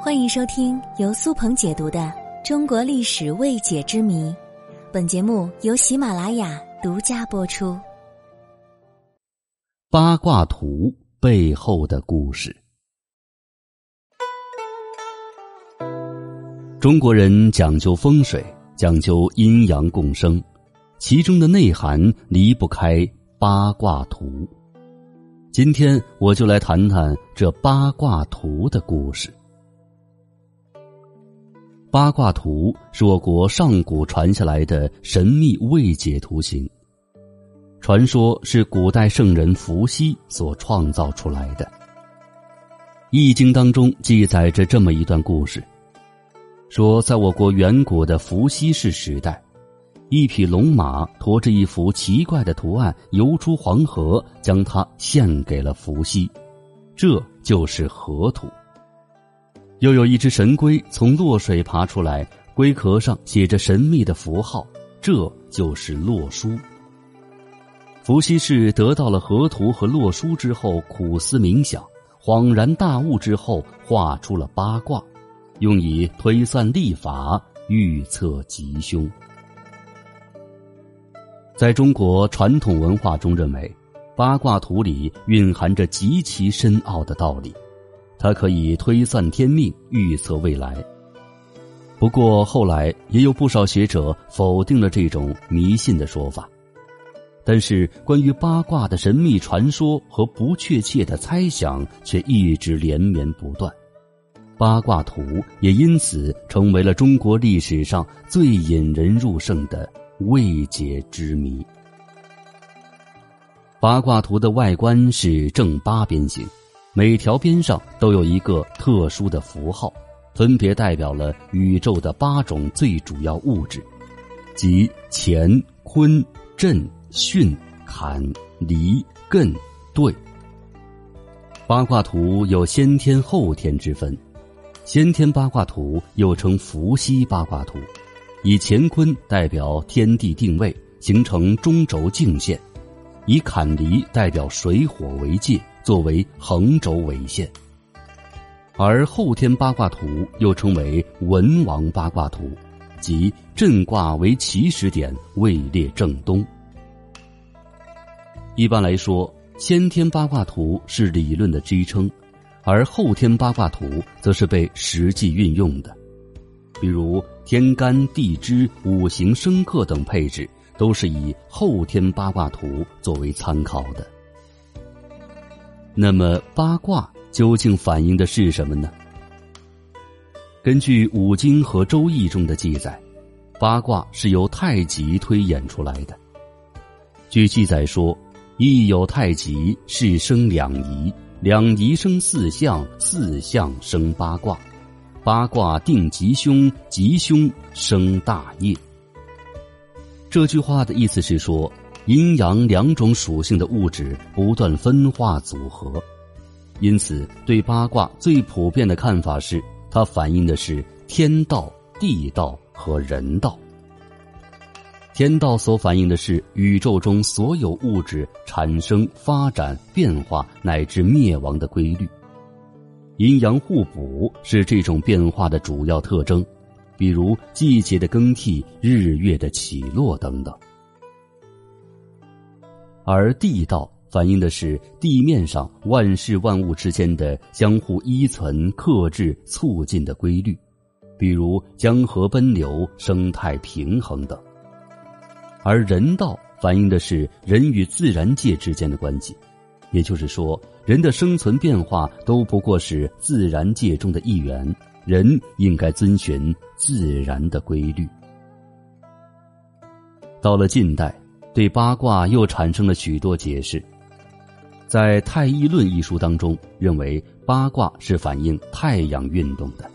欢迎收听由苏鹏解读的《中国历史未解之谜》，本节目由喜马拉雅独家播出。八卦图背后的故事。中国人讲究风水，讲究阴阳共生，其中的内涵离不开八卦图。今天我就来谈谈这八卦图的故事。八卦图是我国上古传下来的神秘未解图形，传说是古代圣人伏羲所创造出来的。《易经》当中记载着这么一段故事：说在我国远古的伏羲氏时代，一匹龙马驮着一幅奇怪的图案游出黄河，将它献给了伏羲，这就是河图。又有一只神龟从落水爬出来，龟壳上写着神秘的符号，这就是洛书。伏羲氏得到了河图和洛书之后，苦思冥想，恍然大悟之后，画出了八卦，用以推算历法、预测吉凶。在中国传统文化中，认为八卦图里蕴含着极其深奥的道理。它可以推算天命、预测未来。不过后来也有不少学者否定了这种迷信的说法。但是关于八卦的神秘传说和不确切的猜想却一直连绵不断，八卦图也因此成为了中国历史上最引人入胜的未解之谜。八卦图的外观是正八边形。每条边上都有一个特殊的符号，分别代表了宇宙的八种最主要物质，即乾、坤、震、巽、坎、离、艮、兑。八卦图有先天后天之分，先天八卦图又称伏羲八卦图，以乾坤代表天地定位，形成中轴境线；以坎离代表水火为界。作为横轴为线，而后天八卦图又称为文王八卦图，即震卦为起始点，位列正东。一般来说，先天八卦图是理论的支撑，而后天八卦图则是被实际运用的。比如天干地支、五行生克等配置，都是以后天八卦图作为参考的。那么八卦究竟反映的是什么呢？根据《五经》和《周易》中的记载，八卦是由太极推演出来的。据记载说，易有太极，是生两仪，两仪生四象，四象生八卦，八卦定吉凶，吉凶生大业。这句话的意思是说。阴阳两种属性的物质不断分化组合，因此对八卦最普遍的看法是，它反映的是天道、地道和人道。天道所反映的是宇宙中所有物质产生、发展、变化乃至灭亡的规律，阴阳互补是这种变化的主要特征，比如季节的更替、日月的起落等等。而地道反映的是地面上万事万物之间的相互依存、克制、促进的规律，比如江河奔流、生态平衡等；而人道反映的是人与自然界之间的关系，也就是说，人的生存变化都不过是自然界中的一员，人应该遵循自然的规律。到了近代。对八卦又产生了许多解释，在《太易论》一书当中，认为八卦是反映太阳运动的，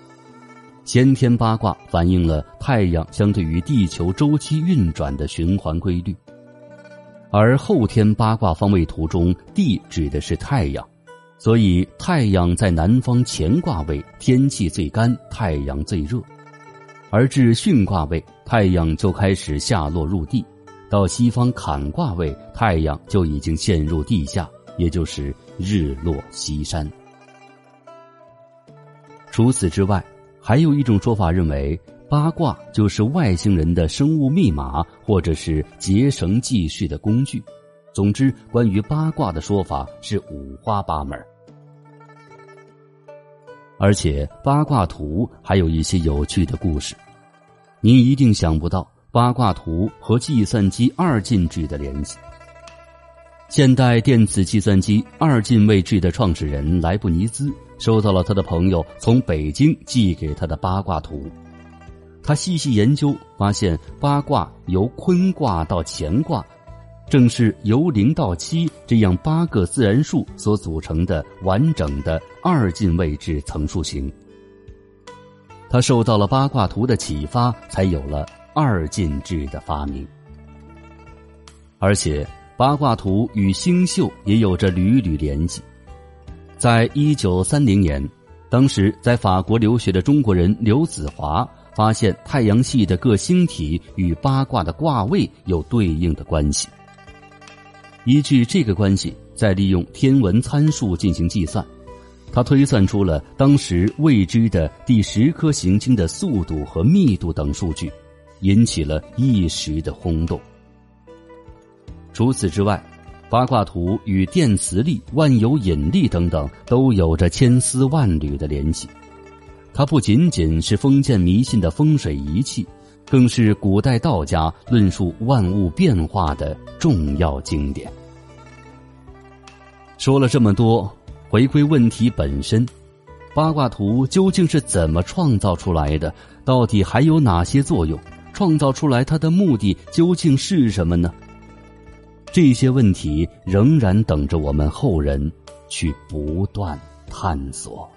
先天八卦反映了太阳相对于地球周期运转的循环规律，而后天八卦方位图中，地指的是太阳，所以太阳在南方乾卦位，天气最干，太阳最热，而至巽卦位，太阳就开始下落入地。到西方坎卦位，太阳就已经陷入地下，也就是日落西山。除此之外，还有一种说法认为，八卦就是外星人的生物密码，或者是结绳记事的工具。总之，关于八卦的说法是五花八门。而且，八卦图还有一些有趣的故事，您一定想不到八卦图和计算机二进制的联系。现代电子计算机二进位制的创始人莱布尼兹收到了他的朋友从北京寄给他的八卦图，他细细研究，发现八卦由坤卦到乾卦，正是由零到七这样八个自然数所组成的完整的二进位制层数形。他受到了八卦图的启发，才有了二进制的发明，而且。八卦图与星宿也有着缕缕联系。在一九三零年，当时在法国留学的中国人刘子华发现太阳系的各星体与八卦的卦位有对应的关系。依据这个关系，再利用天文参数进行计算，他推算出了当时未知的第十颗行星的速度和密度等数据，引起了一时的轰动。除此之外，八卦图与电磁力、万有引力等等都有着千丝万缕的联系。它不仅仅是封建迷信的风水仪器，更是古代道家论述万物变化的重要经典。说了这么多，回归问题本身，八卦图究竟是怎么创造出来的？到底还有哪些作用？创造出来它的目的究竟是什么呢？这些问题仍然等着我们后人去不断探索。